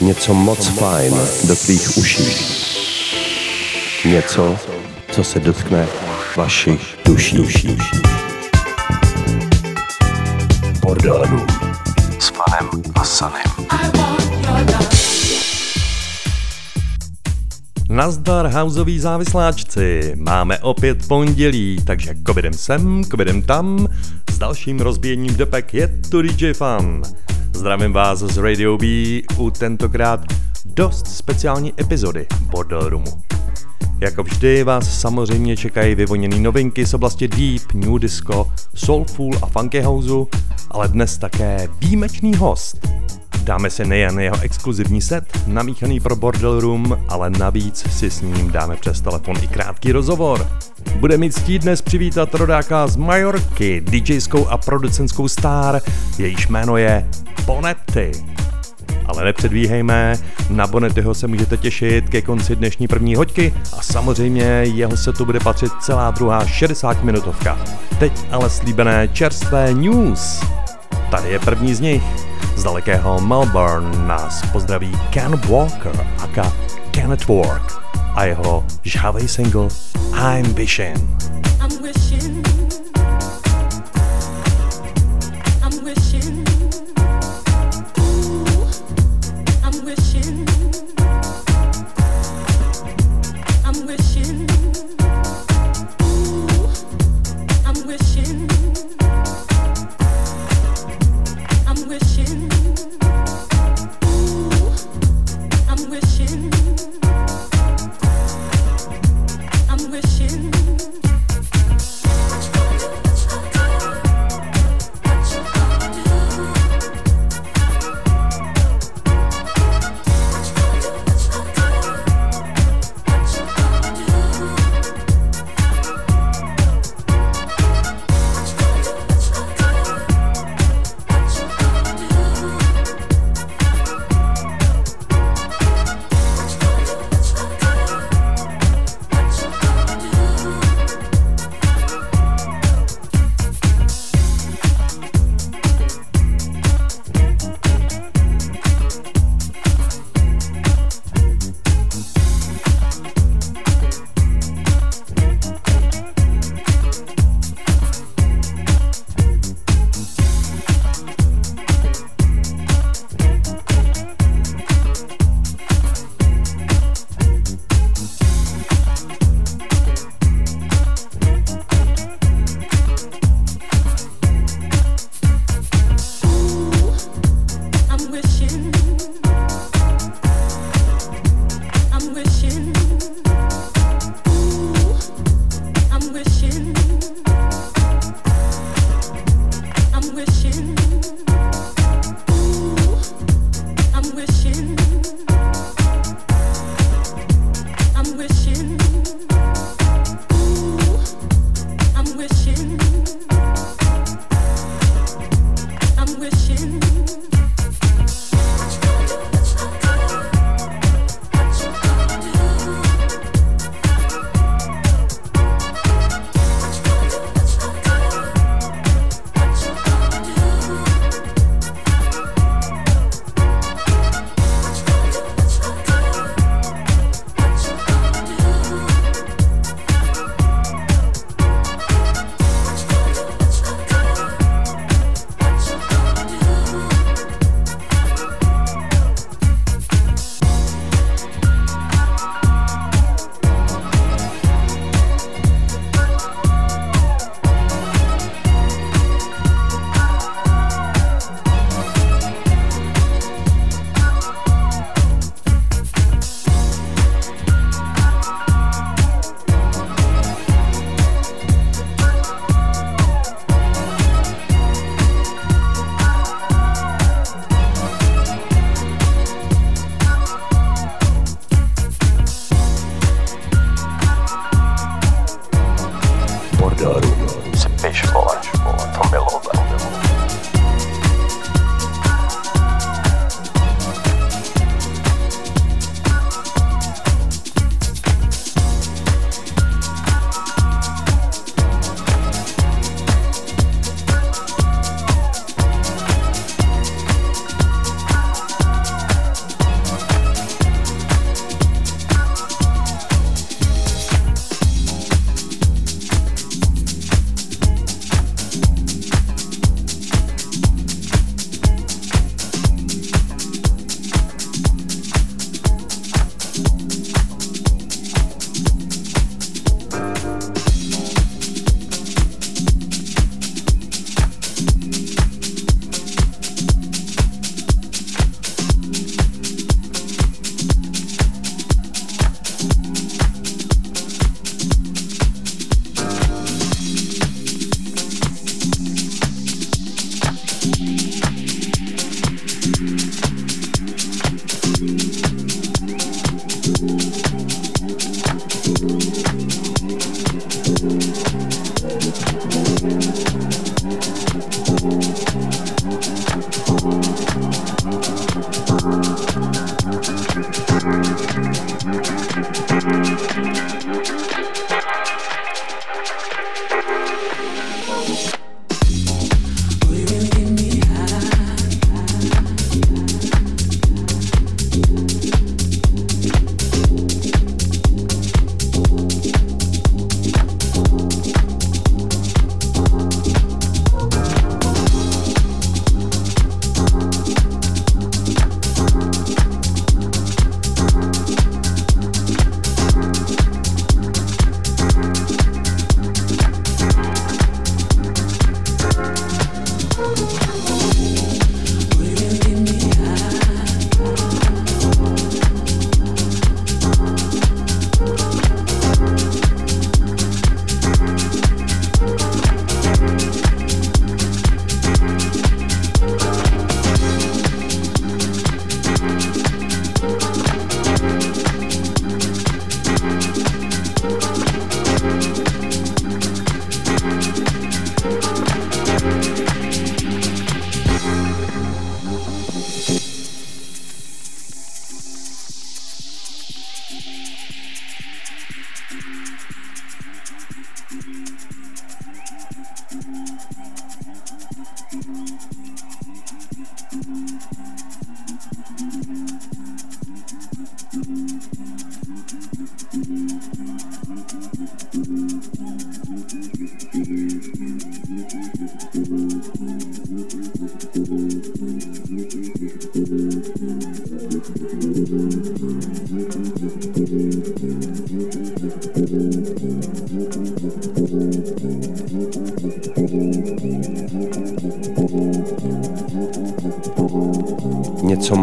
Něco moc fajn do tvých uší. Něco, co se dotkne vašich duší. duší. Bordelů s panem a Sanem. Nazdar houseoví závisláčci, máme opět pondělí, takže covidem sem, covidem tam, s dalším rozbíjením depek je tu DJ Fun. Zdravím vás z Radio B u tentokrát dost speciální epizody Bordel Roomu. Jako vždy vás samozřejmě čekají vyvoněné novinky z oblasti Deep, New Disco, Soulful a Funky Houseu, ale dnes také výjimečný host. Dáme si nejen jeho exkluzivní set, namíchaný pro Bordel Room, ale navíc si s ním dáme přes telefon i krátký rozhovor. Bude mít ctí dnes přivítat rodáka z Majorky, DJskou a producentskou star, jejíž jméno je Bonetti. Ale nepředvíhejme, na Bonettyho se můžete těšit ke konci dnešní první hoďky a samozřejmě jeho se tu bude patřit celá druhá 60 minutovka. Teď ale slíbené čerstvé news. Tady je první z nich. Z dalekého Melbourne nás pozdraví Ken Walker aka Kenneth Work a jeho žhavý single I'm Wishing. I'm wishing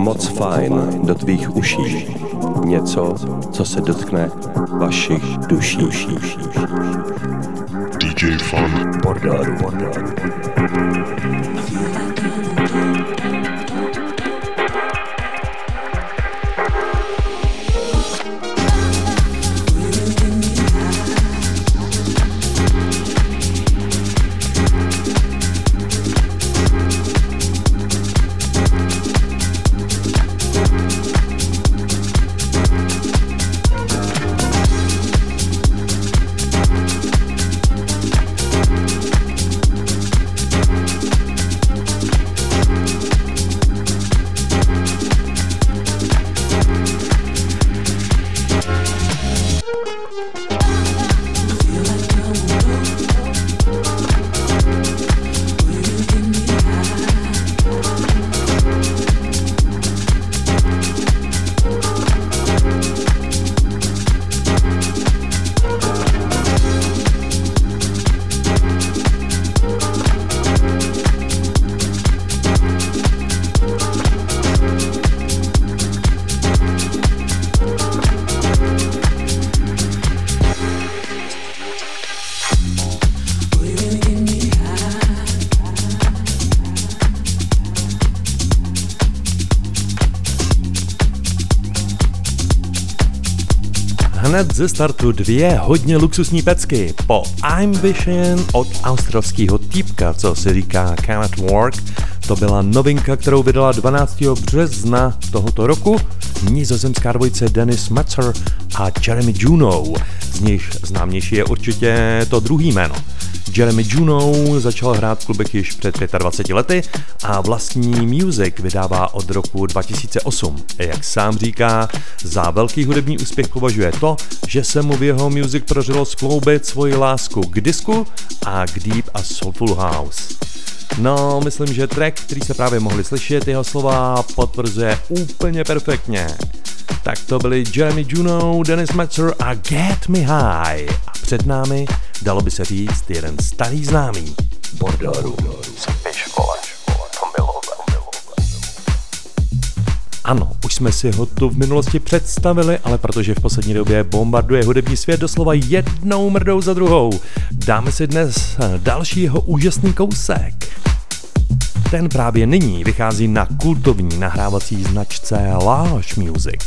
moc fajn do tvých uší. Něco, co se dotkne vašich duší. DJ Fun Borderu. Borderu. Hned ze startu dvě hodně luxusní pecky. Po Ambition od australského týpka, co se říká Cannot Work, to byla novinka, kterou vydala 12. března tohoto roku nizozemská dvojice Dennis Metzer a Jeremy Juno. Z nich známější je určitě to druhý jméno. Jeremy Juno začal hrát v klubech již před 25 lety a vlastní music vydává od roku 2008. Jak sám říká, za velký hudební úspěch považuje to, že se mu v jeho music prožilo skloubit svoji lásku k disku a k deep a soulful house. No, myslím, že track, který se právě mohli slyšet, jeho slova potvrzuje úplně perfektně. Tak to byli Jeremy Juno, Dennis Metzer a Get Me High. A před námi, dalo by se říct, jeden starý známý. Borderu. Ano, už jsme si ho tu v minulosti představili, ale protože v poslední době bombarduje hudební svět doslova jednou mrdou za druhou, dáme si dnes dalšího úžasný kousek. Ten právě nyní vychází na kultovní nahrávací značce Lush Music.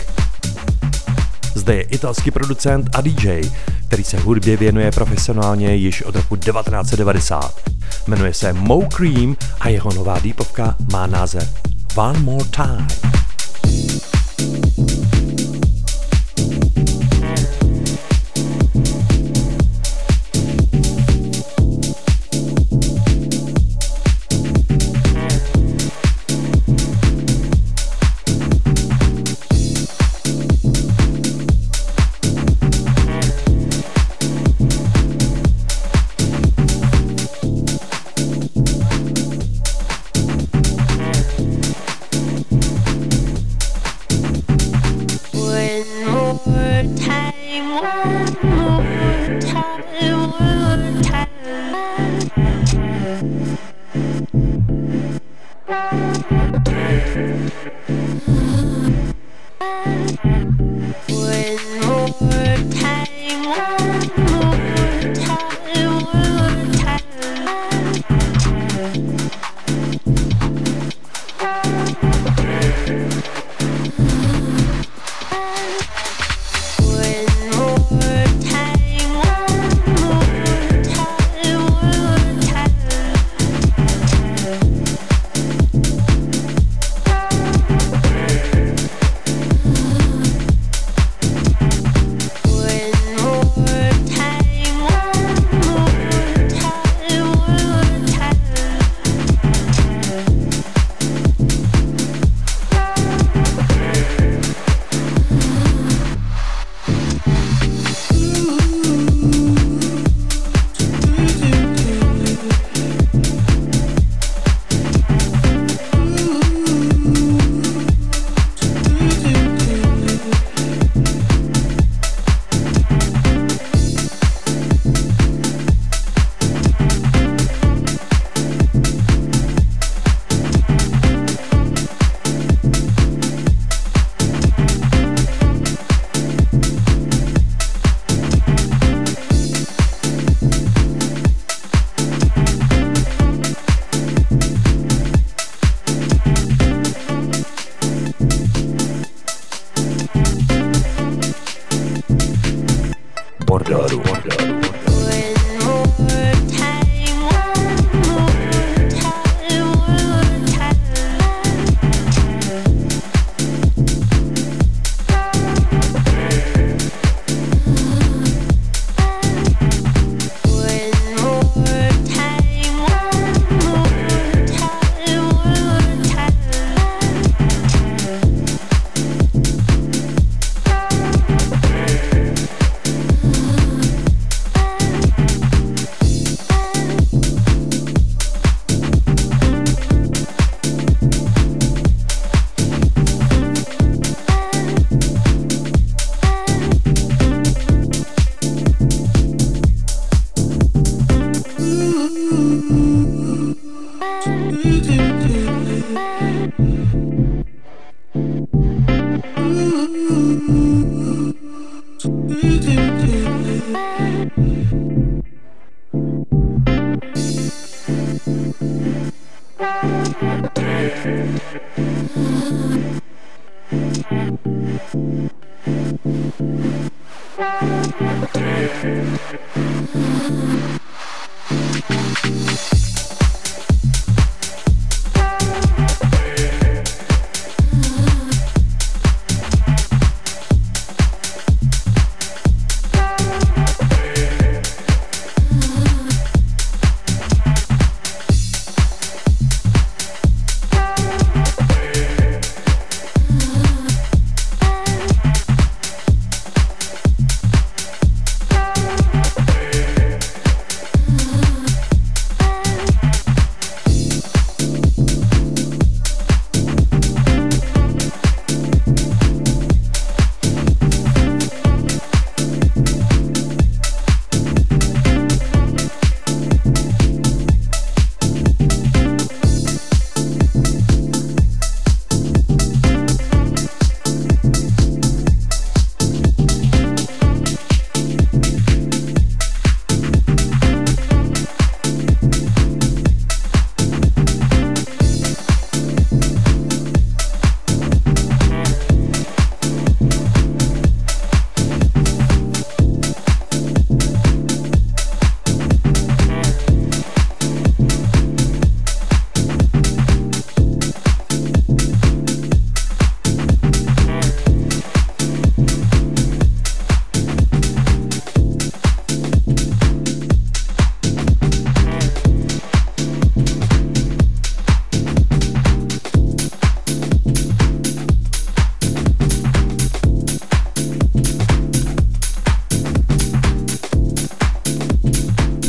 Zde je italský producent a DJ, který se hudbě věnuje profesionálně již od roku 1990. Jmenuje se Mo Cream a jeho nová deepovka má název One More Time.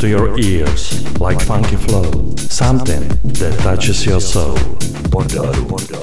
Your ears like funky flow, something that touches your soul. Borderu, borderu,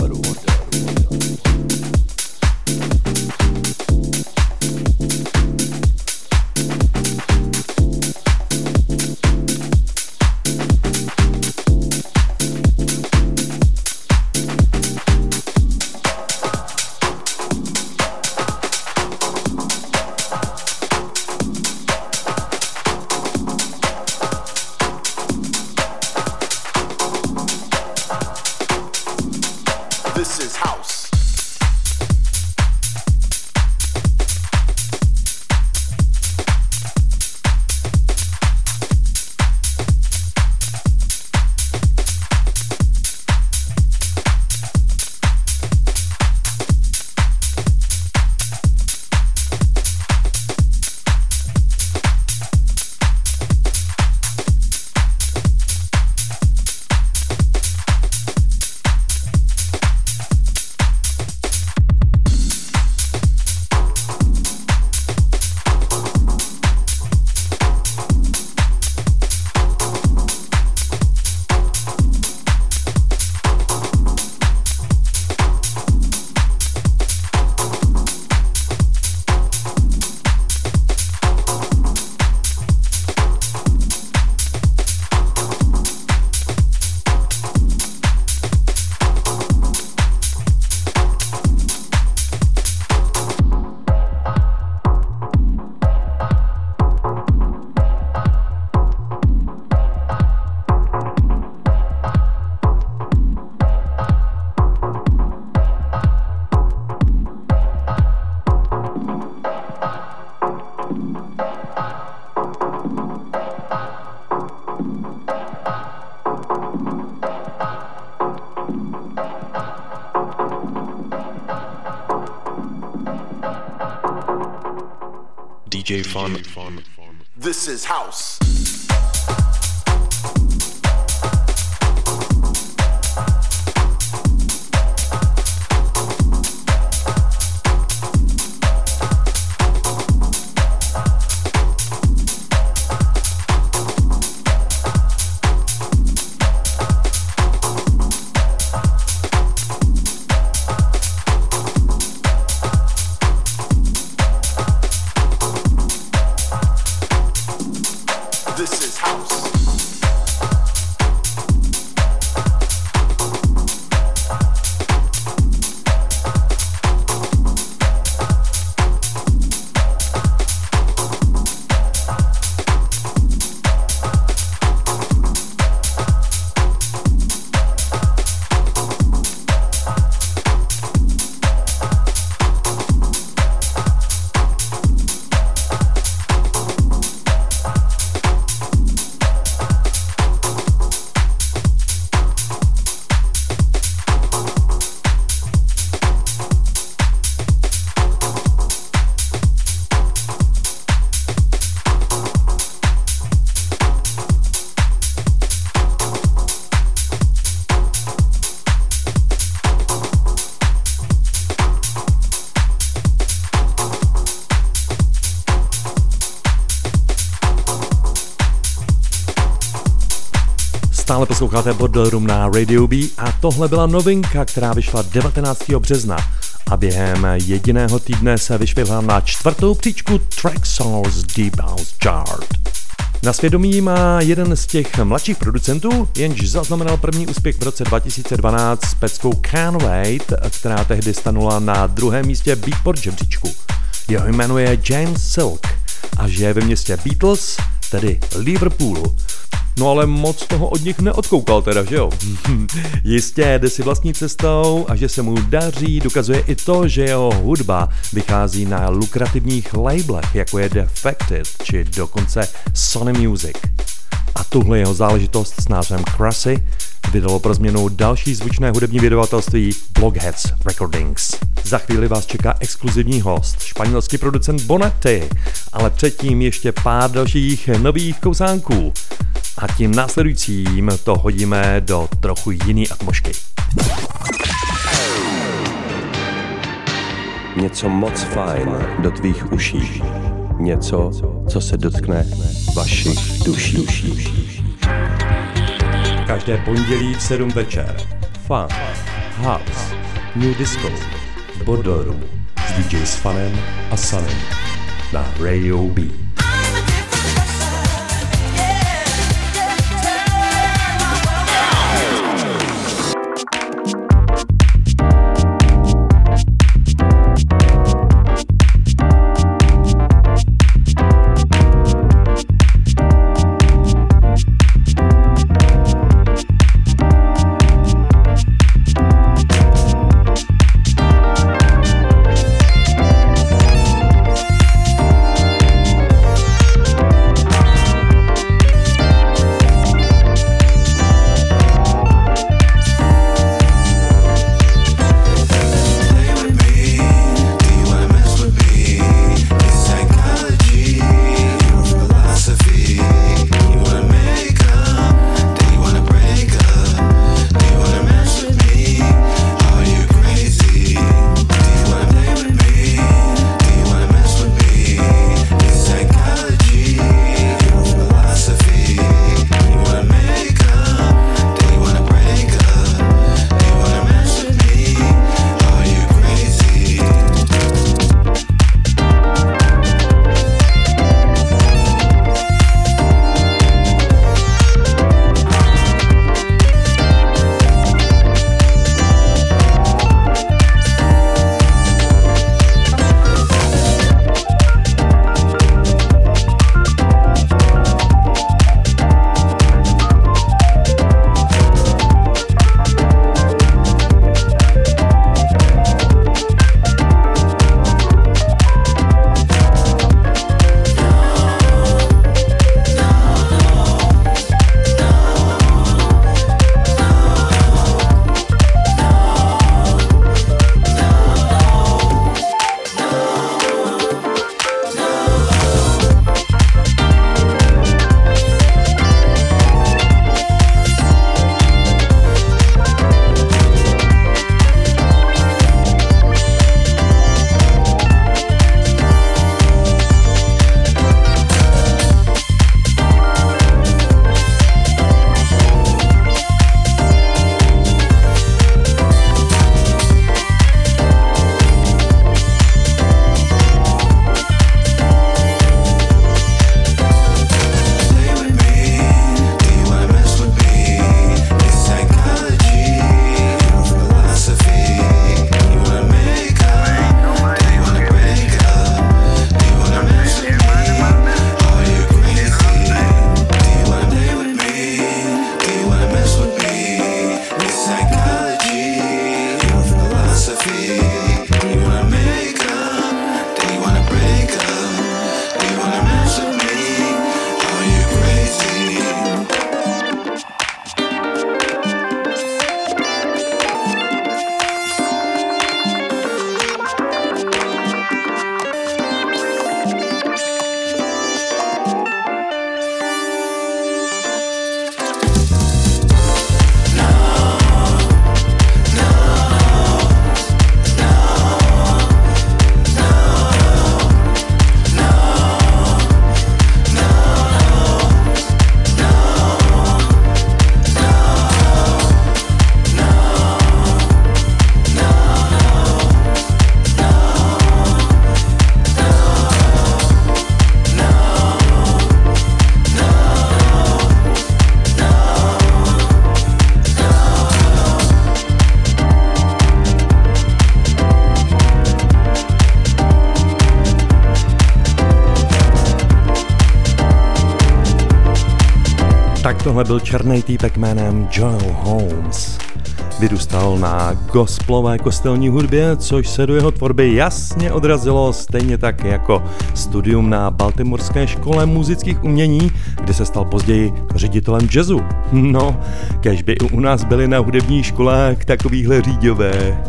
Stále posloucháte Bordel Room na Radio B a tohle byla novinka, která vyšla 19. března a během jediného týdne se vyšvihla na čtvrtou příčku Traxsource Deep House Chart. Na svědomí má jeden z těch mladších producentů, jenž zaznamenal první úspěch v roce 2012 s peckou Can't Wait, která tehdy stanula na druhém místě Beatport žebříčku. Jeho jméno je James Silk a žije ve městě Beatles, tedy Liverpoolu. No ale moc toho od nich neodkoukal teda, že jo? Jistě jde si vlastní cestou a že se mu daří, dokazuje i to, že jeho hudba vychází na lukrativních labelech, jako je Defected či dokonce Sony Music. A tuhle jeho záležitost s názvem Crassy vydalo pro změnu další zvučné hudební vydavatelství Blockheads Recordings. Za chvíli vás čeká exkluzivní host, španělský producent Bonetti, ale předtím ještě pár dalších nových kousánků. A tím následujícím to hodíme do trochu jiný atmošky. Něco moc fajn do tvých uší. Něco, co se dotkne vašich duší. Každé pondělí v 7 večer. Fun, House, New Disco, Room s DJ s Fanem a Sunem na Radio B. tohle byl černý týpek jménem Joel Holmes. Vyrůstal na gospelové kostelní hudbě, což se do jeho tvorby jasně odrazilo stejně tak jako studium na Baltimorské škole muzických umění, kde se stal později ředitelem jazzu. No, kež by u nás byly na hudebních školách takovýhle řídové.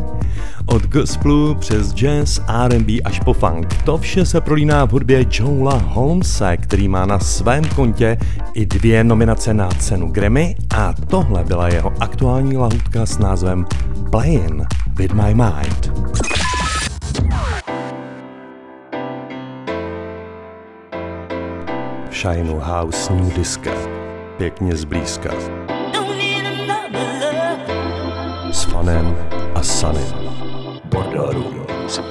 Od gospelu přes jazz, R&B až po funk. To vše se prolíná v hudbě Joela Holmesa, který má na svém kontě i dvě nominace na cenu Grammy a tohle byla jeho aktuální lahutka s názvem Playing with my mind. V Shineu House New Disco. Pěkně zblízka. S fanem a sanem. Bordel Room se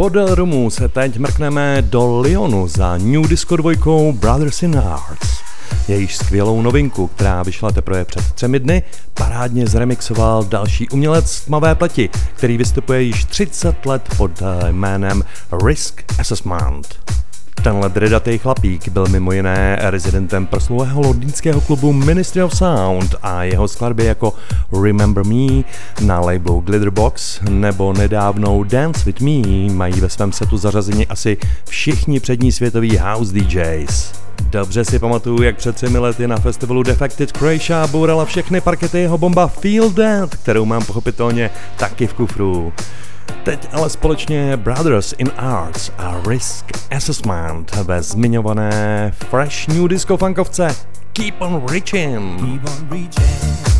Bordel Roomu se teď mrkneme do Lyonu za New Disco dvojkou Brothers in Arts. Jejíž skvělou novinku, která vyšla teprve před třemi dny, parádně zremixoval další umělec tmavé pleti, který vystupuje již 30 let pod jménem Risk Assessment. Tenhle dredatý chlapík byl mimo jiné rezidentem proslulého londýnského klubu Ministry of Sound a jeho skladby jako Remember Me na labelu Glitterbox nebo nedávnou Dance With Me mají ve svém setu zařazení asi všichni přední světoví house DJs. Dobře si pamatuju, jak před třemi lety na festivalu Defected Croatia bourala všechny parkety jeho bomba Feel That, kterou mám pochopitelně taky v kufru. Teď ale společně Brothers in Arts a Risk Assessment ve zmiňované Fresh New Disco funkovce Keep on Reaching. Keep on reaching.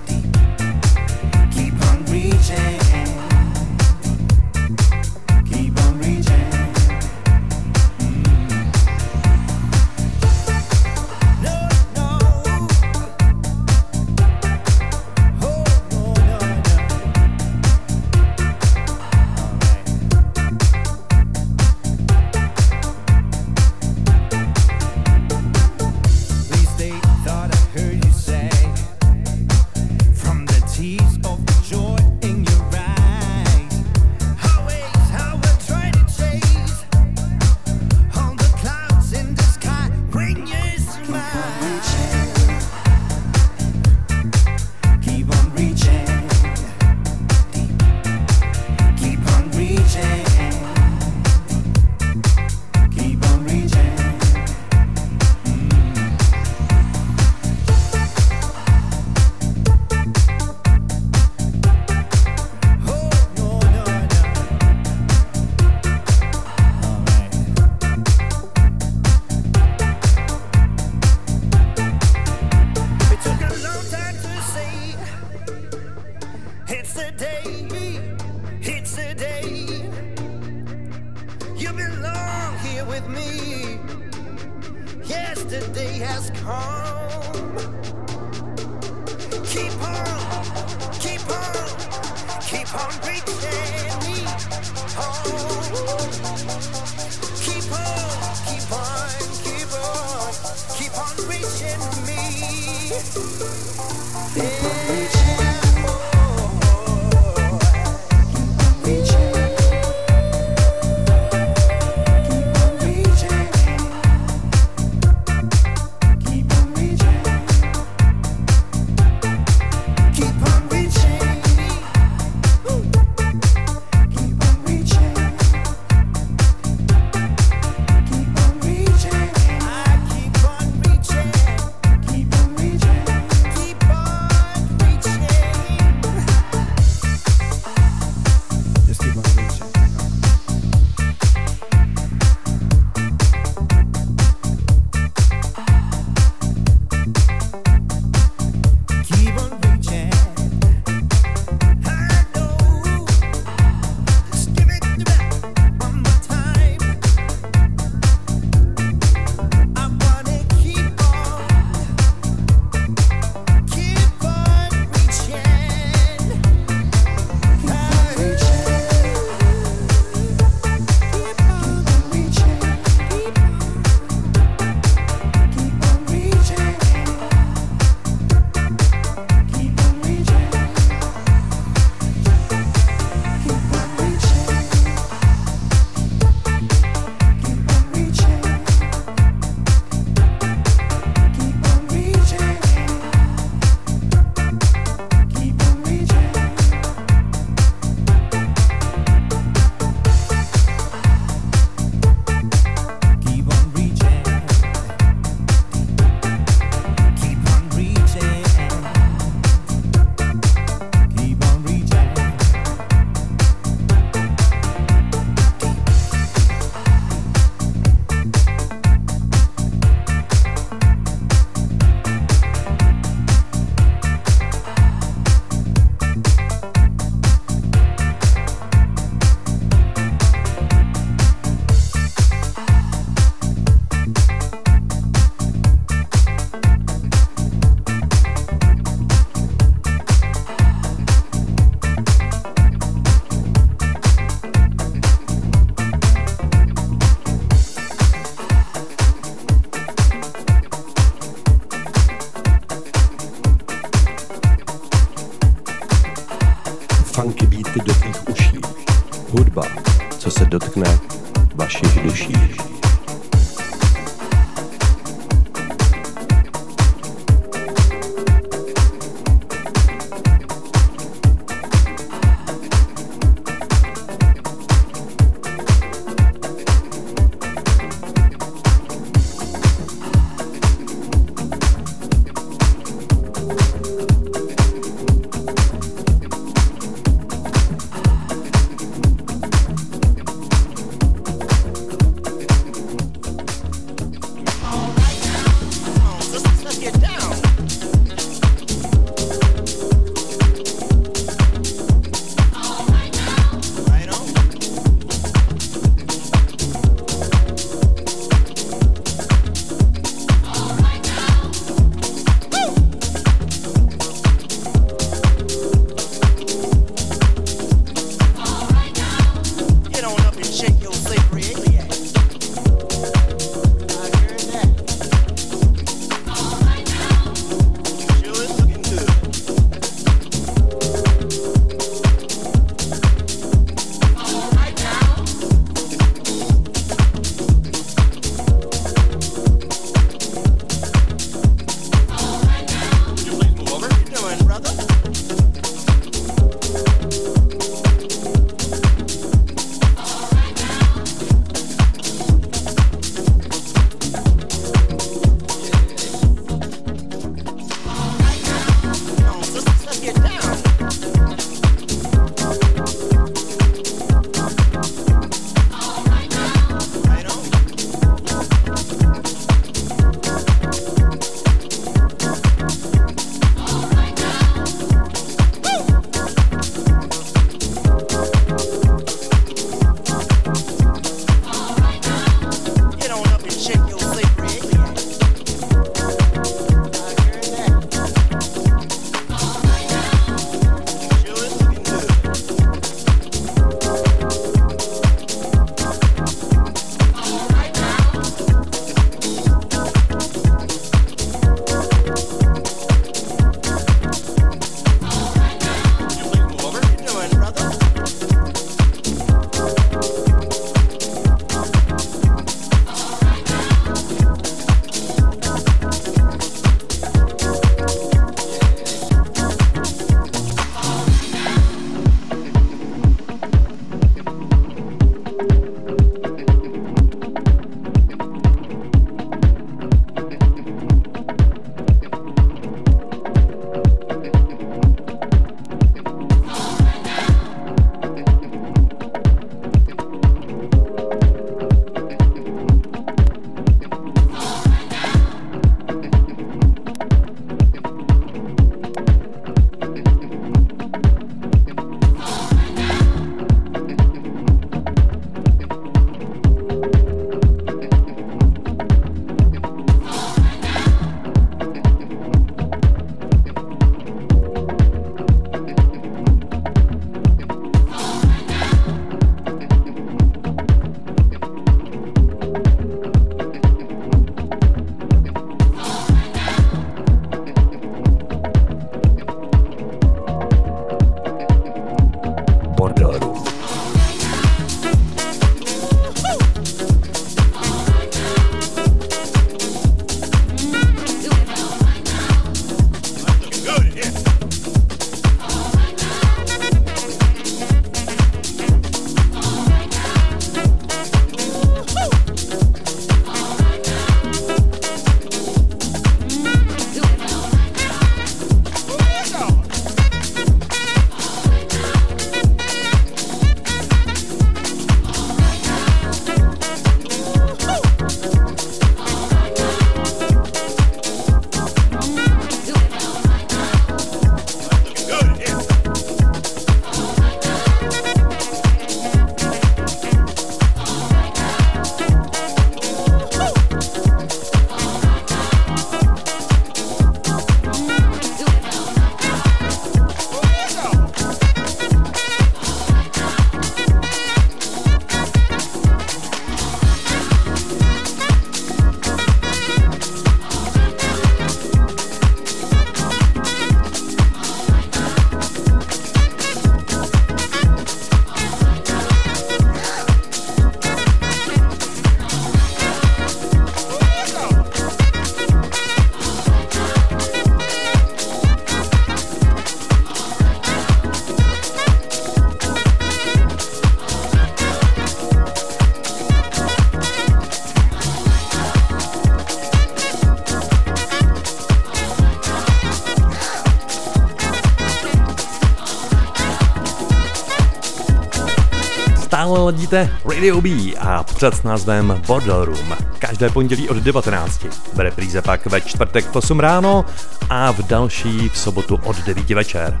Ladíte Radio B a před s názvem Bordel Room. Každé pondělí od 19. V repríze pak ve čtvrtek v 8 ráno a v další v sobotu od 9 večer.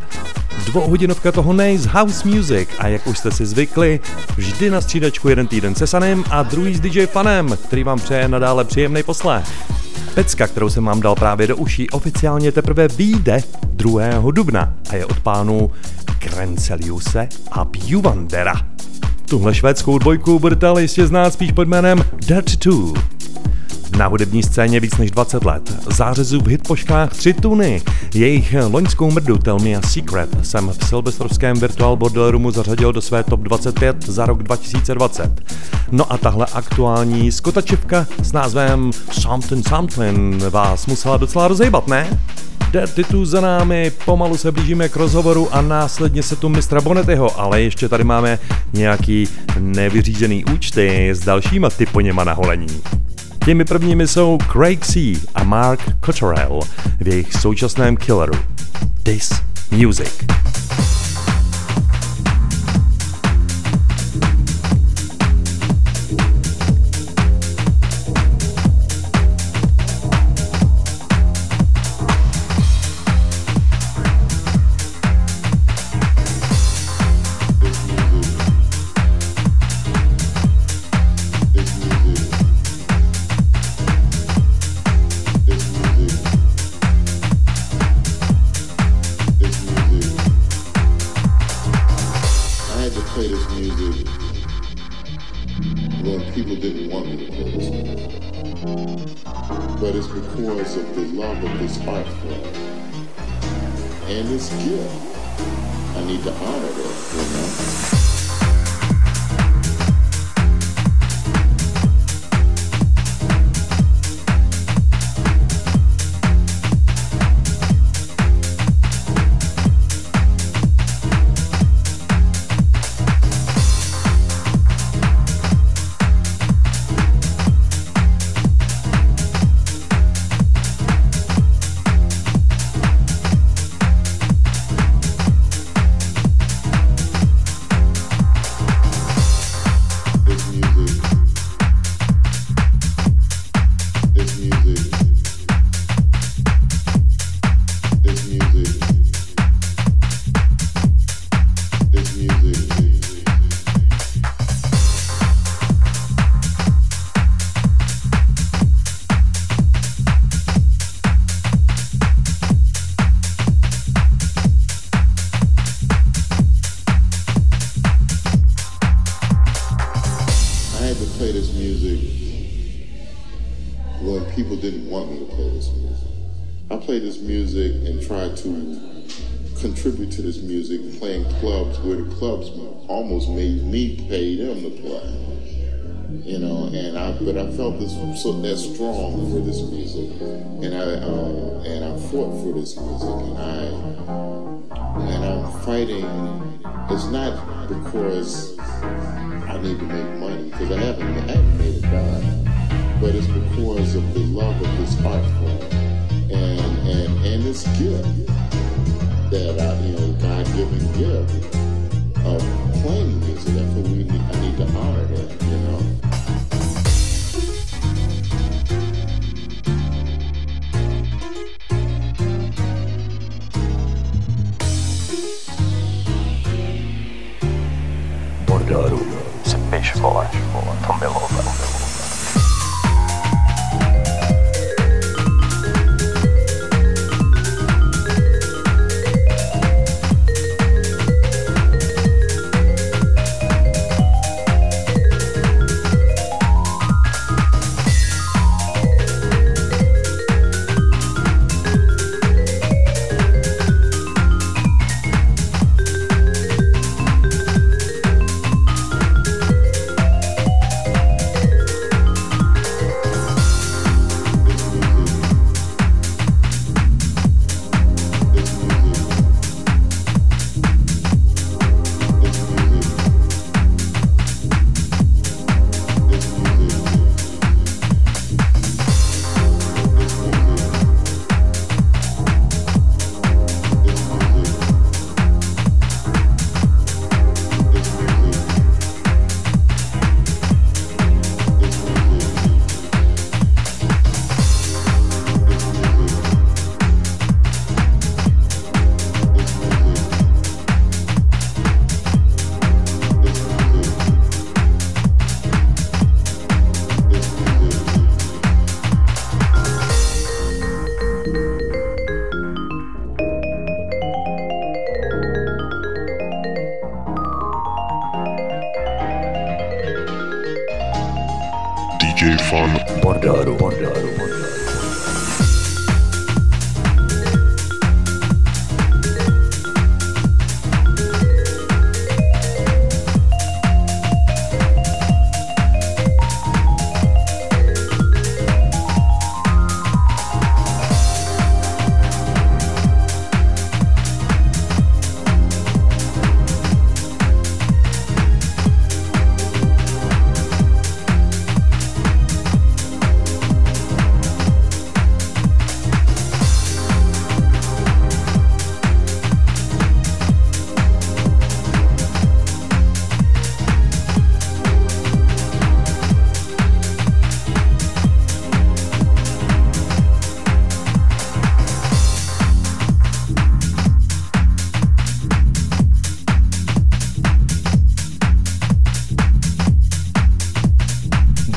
Dvouhodinovka toho nejs house music a jak už jste si zvykli, vždy na střídačku jeden týden se Sanem a druhý s DJ Fanem, který vám přeje nadále příjemný poslech. Pecka, kterou jsem vám dal právě do uší, oficiálně teprve vyjde 2. dubna a je od pánů Krenceliuse a Bjuvandera. Tuhle švédskou dvojku budete ale jistě znát spíš pod jménem Dirt 2. Na hudební scéně víc než 20 let. Zářezu v hitpoškách 3 tuny. Jejich loňskou mrdu Tell Me a Secret jsem v silvestrovském Virtual Bordel Roomu zařadil do své top 25 za rok 2020. No a tahle aktuální skotačivka s názvem Something Something vás musela docela rozejbat, ne? Dirty tu za námi, pomalu se blížíme k rozhovoru a následně se tu mistra Bonetyho, ale ještě tady máme nějaký nevyřízený účty s dalšíma typoněma na holení. Těmi prvními jsou Craig C. a Mark Cotterell v jejich současném killeru This Music. You know, and I but I felt this so that strong for this music, and I um, and I fought for this music, and I and I'm fighting. It's not because I need to make money because I haven't, I haven't made a dime. But it's because of the love of this art form and and and this gift that I, you know, God given gift of playing music. That's what we need. I need to honor that, you know.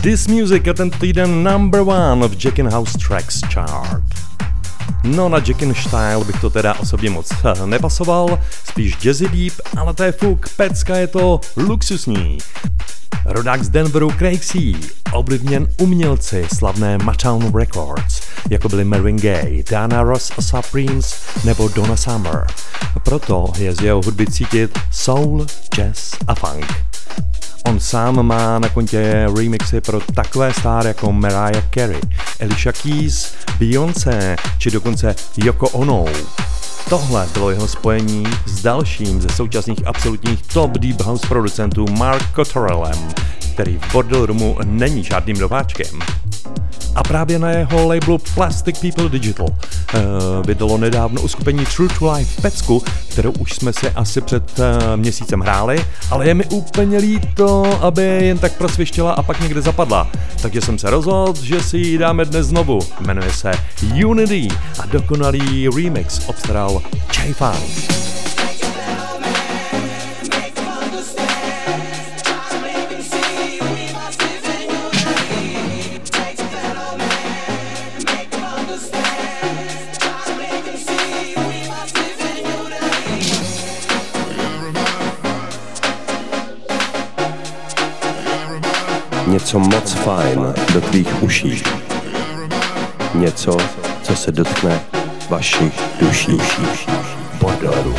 This Music a tento týden number one v Jack in House Tracks chart. No na Jackin Style bych to teda osobně moc eh, nepasoval, spíš jazzy deep, ale to je fuk, pecka je to luxusní. Rodák z Denveru Craig C. ovlivněn umělci slavné Motown Records, jako byly Marvin Gaye, Diana Ross a Supremes nebo Donna Summer. Proto je z jeho hudby cítit soul, jazz sám má na kontě remixy pro takové stáry jako Mariah Carey, Alicia Keys, Beyoncé či dokonce Yoko Ono. Tohle bylo jeho spojení s dalším ze současných absolutních top deep house producentů Mark Cottrellem, který v Bordel Roomu není žádným nováčkem. A právě na jeho labelu Plastic People Digital uh, vydalo nedávno uskupení True to Life pecku, kterou už jsme si asi před uh, měsícem hráli, ale je mi úplně líto, aby jen tak prosvištěla a pak někde zapadla. Takže jsem se rozhodl, že si ji dáme dnes znovu. Jmenuje se Unity a dokonalý remix obstaral J Funk. Něco moc fajn do tvých uší. Něco, co se dotkne vašich duší. Bordeloru.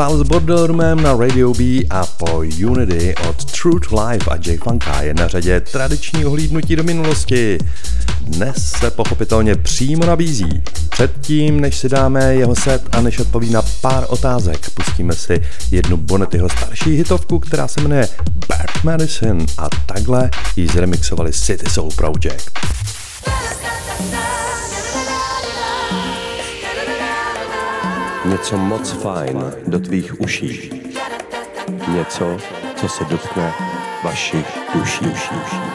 Stále s Bordelroomem na Radio B a po Unity od Truth Life a J Funka je na řadě tradiční ohlídnutí do minulosti. Dnes se pochopitelně přímo nabízí. Předtím, než si dáme jeho set a než odpoví na pár otázek, pustíme si jednu Bonnetyho starší hitovku, která se jmenuje Bad Medicine a takhle ji zremixovali City Soul Project. Něco moc fajn do tvých uší. Něco, co se dotkne vašich duší. duší, duší.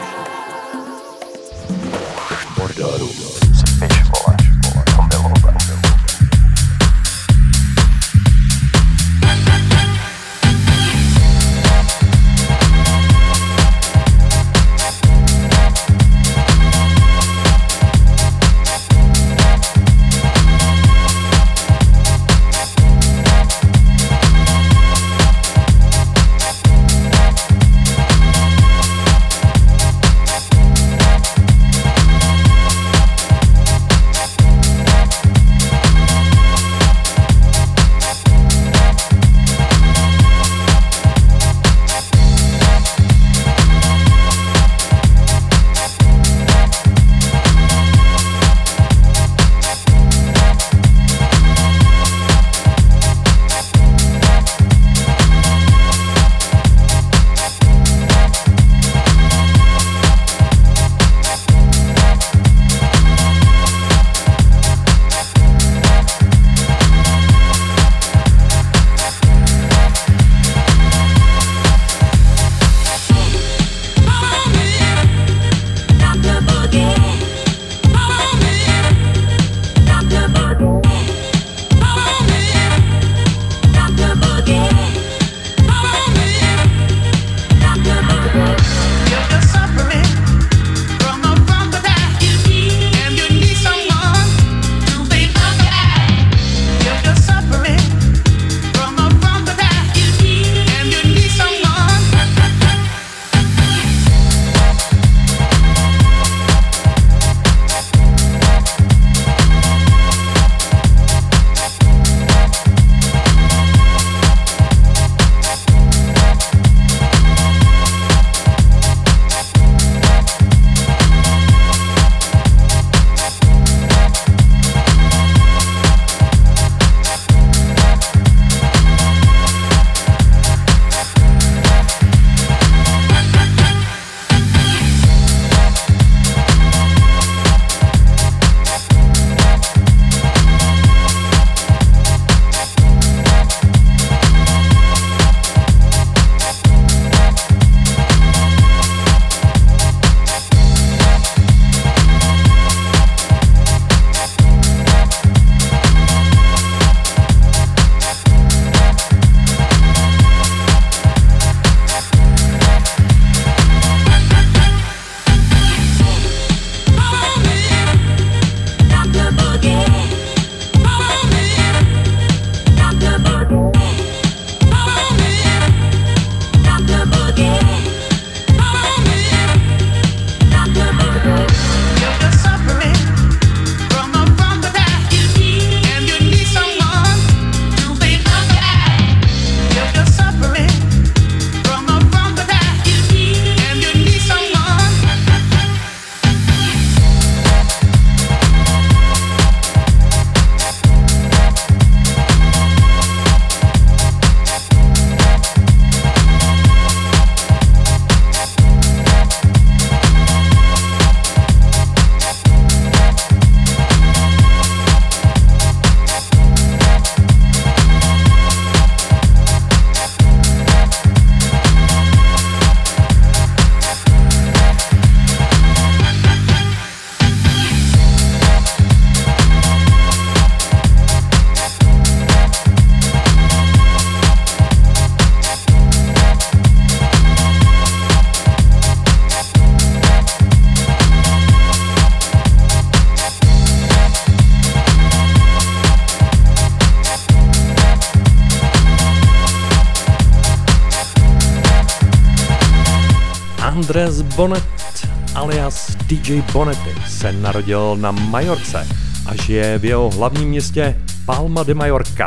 Bonnet alias DJ Bonnetti se narodil na Majorce a žije v jeho hlavním městě Palma de Mallorca.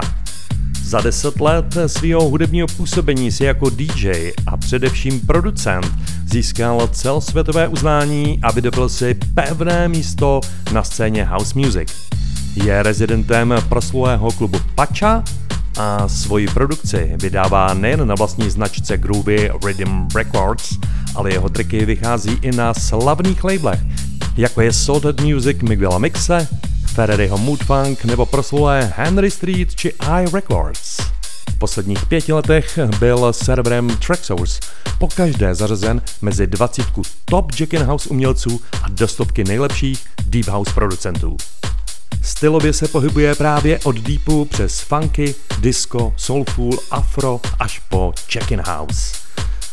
Za deset let svého hudebního působení si jako DJ a především producent získal celosvětové uznání a vydobil si pevné místo na scéně house music. Je rezidentem proslulého klubu Pacha a svoji produkci vydává nejen na vlastní značce Groovy Rhythm Records, ale jeho triky vychází i na slavných labelech, jako je Salted Music Miguela Mixe, Ferreryho Mood Funk nebo proslulé Henry Street či i Records. V posledních pěti letech byl serverem Tracksource po každé zařazen mezi 20 top Jack House umělců a do stovky nejlepších Deep House producentů. Stylově se pohybuje právě od deepu přes funky, disco, soulful, afro až po check-in house.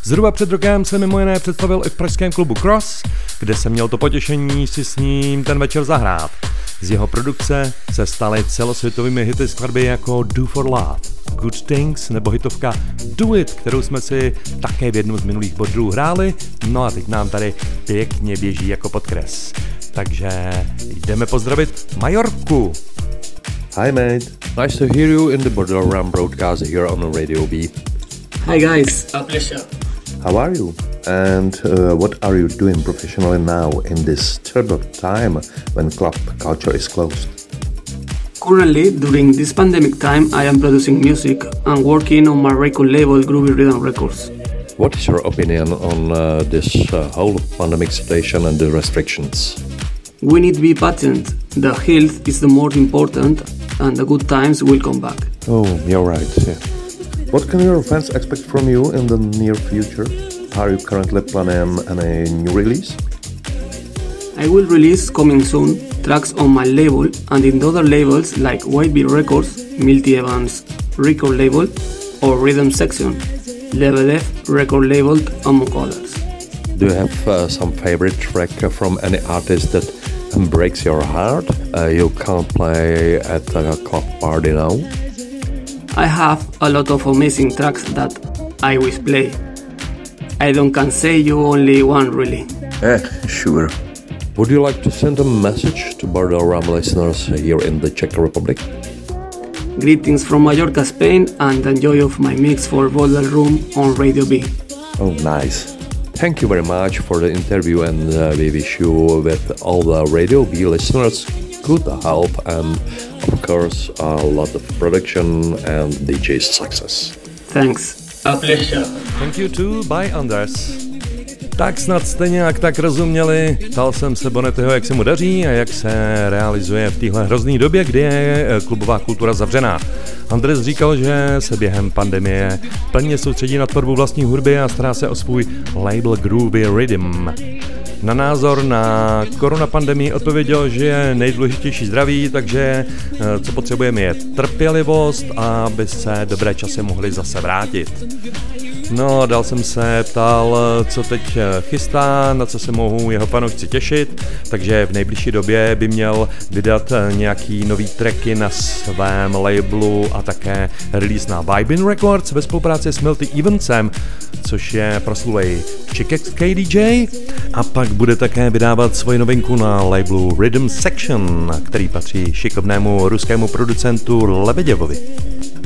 Zhruba před rokem se mimo jiné představil i v pražském klubu Cross, kde jsem měl to potěšení si s ním ten večer zahrát. Z jeho produkce se staly celosvětovými hity skladby jako Do for Love, Good Things nebo hitovka Do It, kterou jsme si také v jednom z minulých bodů hráli, no a teď nám tady pěkně běží jako podkres. Takže jdeme pozdravit Majorku. Hi mate, nice to hear you in the Border Ram broadcast here on Radio B. Hi guys, a pleasure. How are you? And uh, what are you doing professionally now in this turbulent time when club culture is closed? Currently, during this pandemic time, I am producing music and working on my record label Groovy Rhythm Records. What is your opinion on uh, this uh, whole pandemic situation and the restrictions? We need to be patient. The health is the more important, and the good times will come back. Oh, you're right. Yeah. What can your fans expect from you in the near future? Are you currently planning any new release? I will release coming soon tracks on my label and in other labels like White Bee Records, Milty Evans record label, or Rhythm Section, Level F record label, among others. Do you have uh, some favorite track from any artist that breaks your heart? Uh, you can't play at a club party now? I have a lot of amazing tracks that I wish play. I don't can say you only one really. Eh, sure. Would you like to send a message to Border Ram listeners here in the Czech Republic? Greetings from Mallorca, Spain, and enjoy of my mix for Boulder Room on Radio B. Oh, nice. Thank you very much for the interview, and uh, we wish you, with all the Radio B listeners, good health and, of course, a lot of production and DJ success. Thanks. A pleasure. Thank you too, bye Anders. Tak snad jste nějak tak rozuměli. Ptal jsem se Bonetyho, jak se mu daří a jak se realizuje v téhle hrozný době, kdy je eh, klubová kultura zavřená. Andres říkal, že se během pandemie plně soustředí na tvorbu vlastní hudby a stará se o svůj label Groovy Rhythm. Na názor na koronapandemii odpověděl, že je nejdůležitější zdraví, takže eh, co potřebujeme je trpělivost, aby se dobré časy mohly zase vrátit. No, dal jsem se, ptal, co teď eh, chystá, na co se mohou jeho fanoušci těšit, takže v nejbližší době by měl vydat eh, nějaký nový tracky na svém labelu a také release na Vibin Records ve spolupráci s Milty Eventsem, což je proslulej čikekský DJ a pak bude také vydávat svoji novinku na labelu Rhythm Section, který patří šikovnému ruskému producentu Lebeděvovi.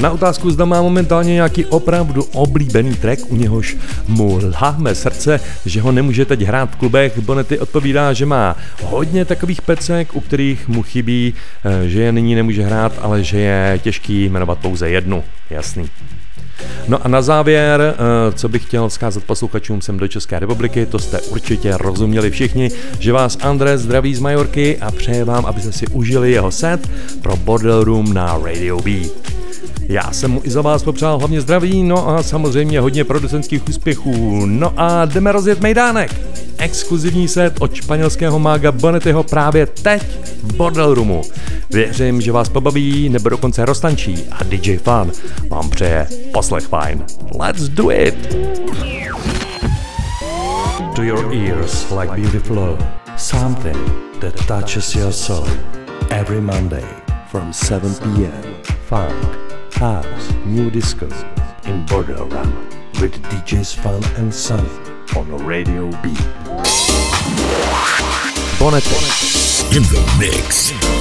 Na otázku, zda má momentálně nějaký opravdu oblíbený track, u něhož mu lháme srdce, že ho nemůže teď hrát v klubech, Bonety odpovídá, že má hodně takových pecek, u kterých mu chybí, eh, že je nyní nemůže hrát, ale že je těžký jmenovat pouze jednu. Jasný. No a na závěr, eh, co bych chtěl vzkázat posluchačům sem do České republiky, to jste určitě rozuměli všichni, že vás Andres zdraví z Majorky a přeje vám, abyste si užili jeho set pro Bordel Room na Radio B. Já jsem mu i za vás popřál hlavně zdraví, no a samozřejmě hodně producentských úspěchů. No a jdeme rozjet Mejdánek. Exkluzivní set od španělského mága Bonettyho právě teď v Bordel Roomu. Věřím, že vás pobaví nebo dokonce roztančí a DJ Fan vám přeje poslech fajn. Let's do it! To your ears like beautiful something that touches your soul. Every Monday from 7 p.m. Funk, house, new discos in Borderama with DJs Fun and Sunny on Radio B. Bonate. In the mix.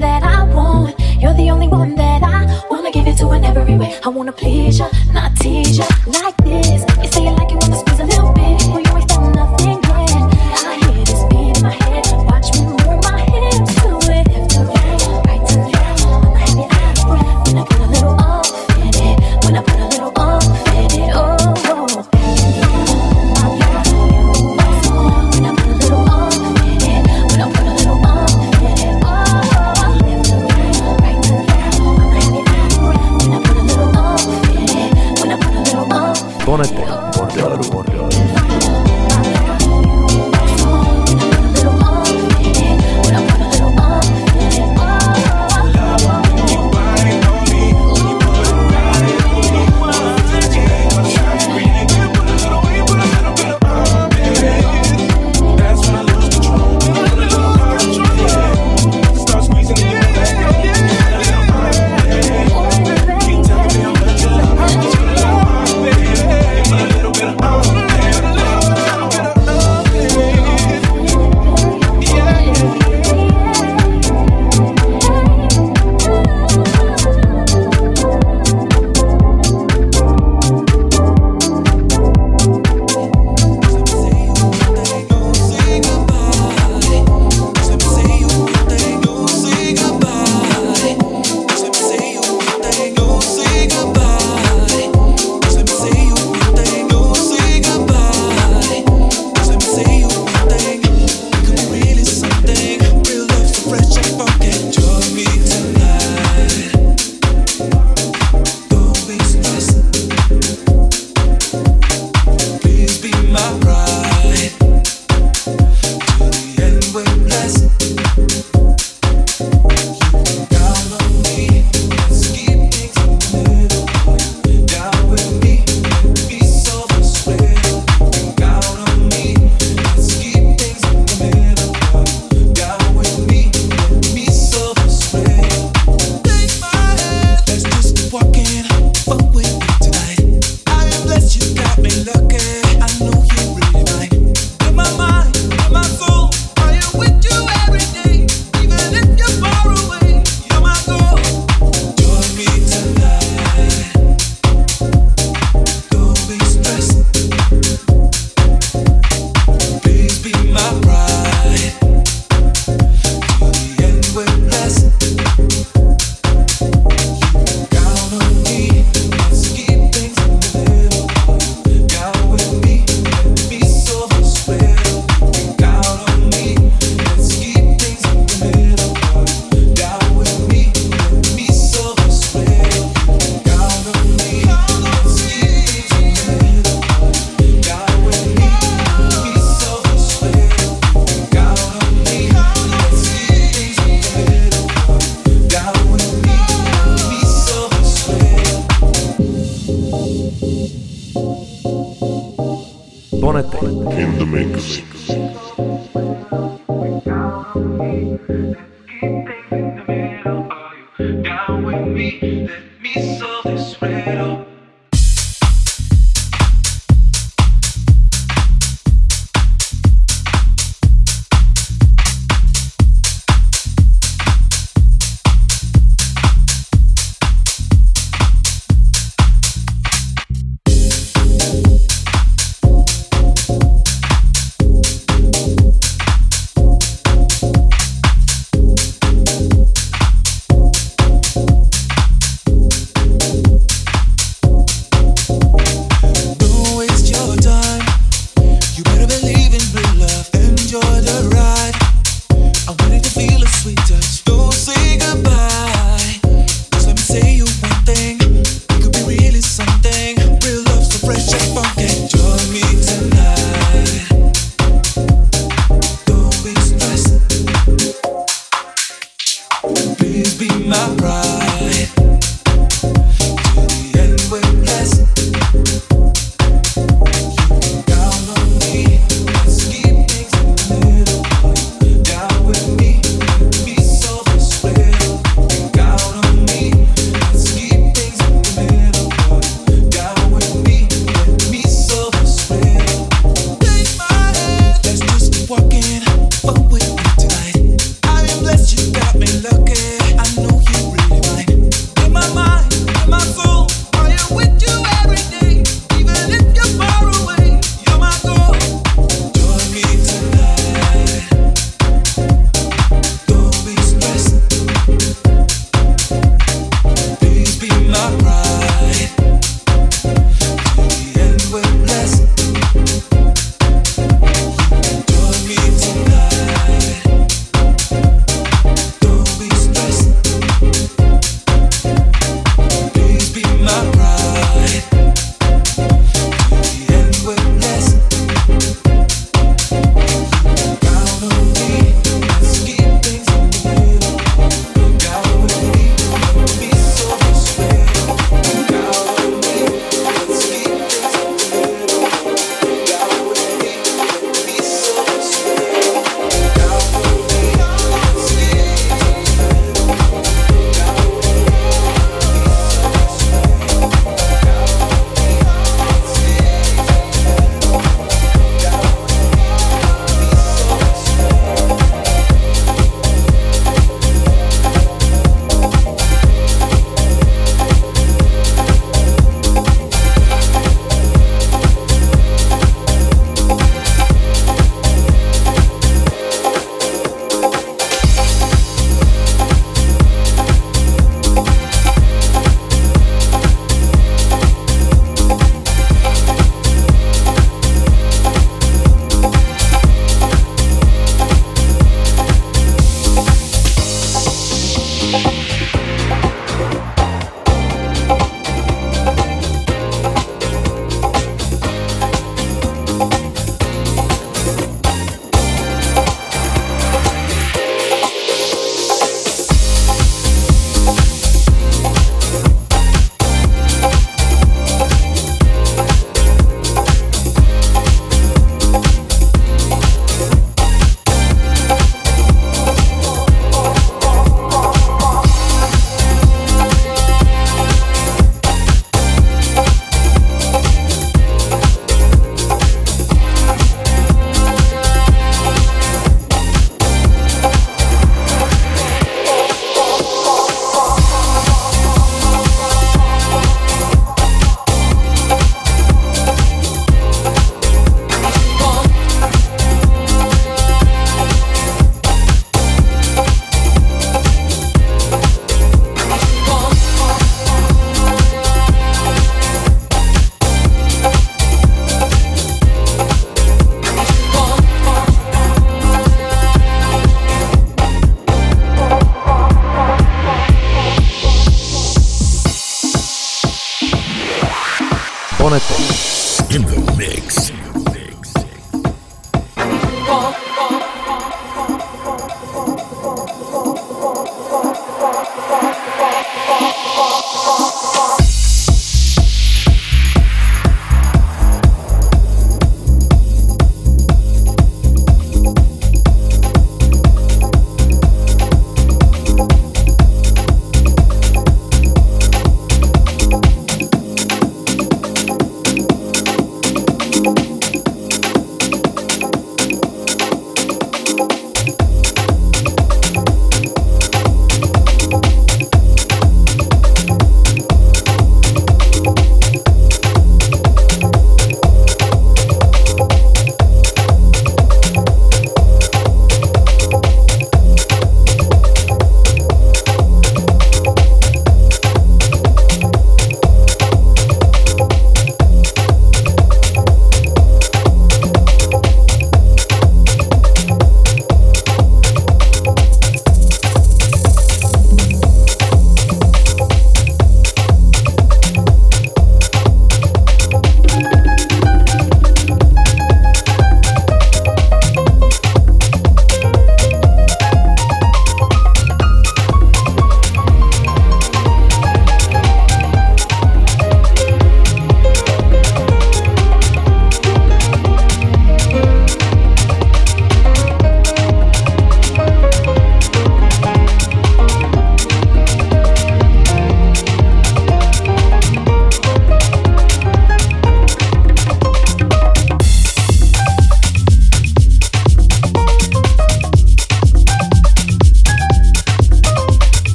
that I want. You're the only one that I wanna give it to in every way. I wanna please ya, not tease ya like this. You say you like it when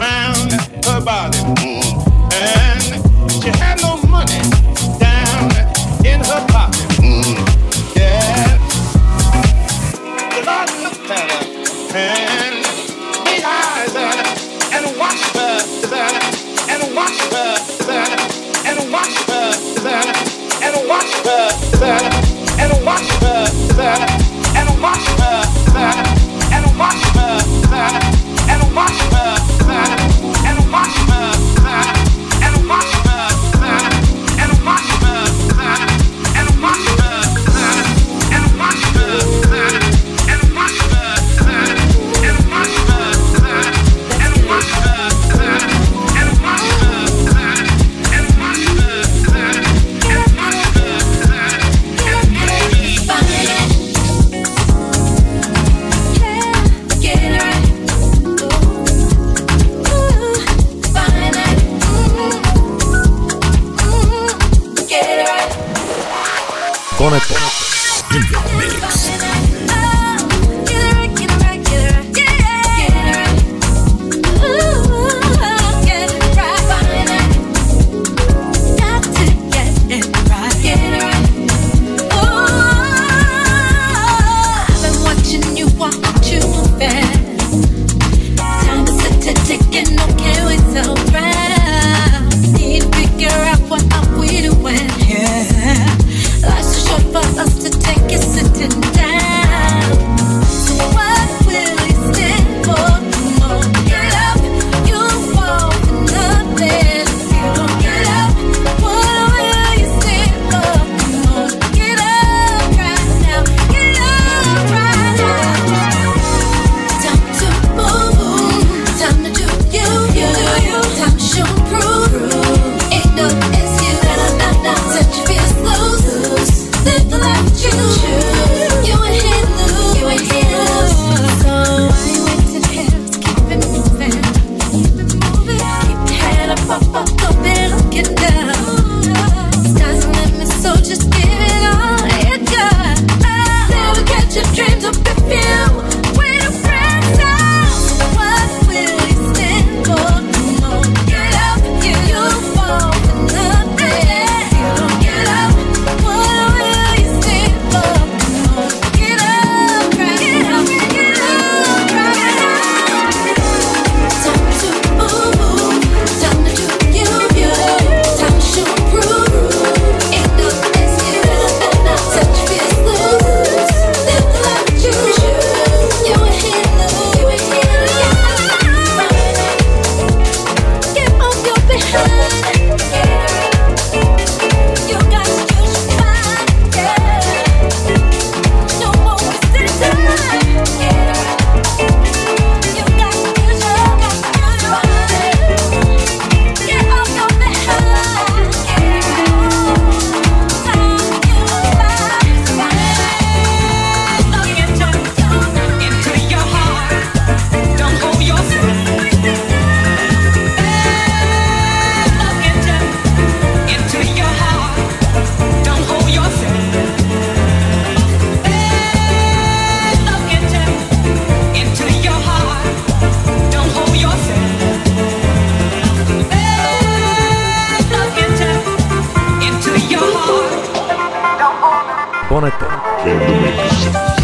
around her body. And she had no money down in her pocket. Yeah. The Lord looked at her and he eyes her and watched her and watched her and watched her and watched her and watched her and watched her. ponete.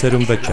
7 večer.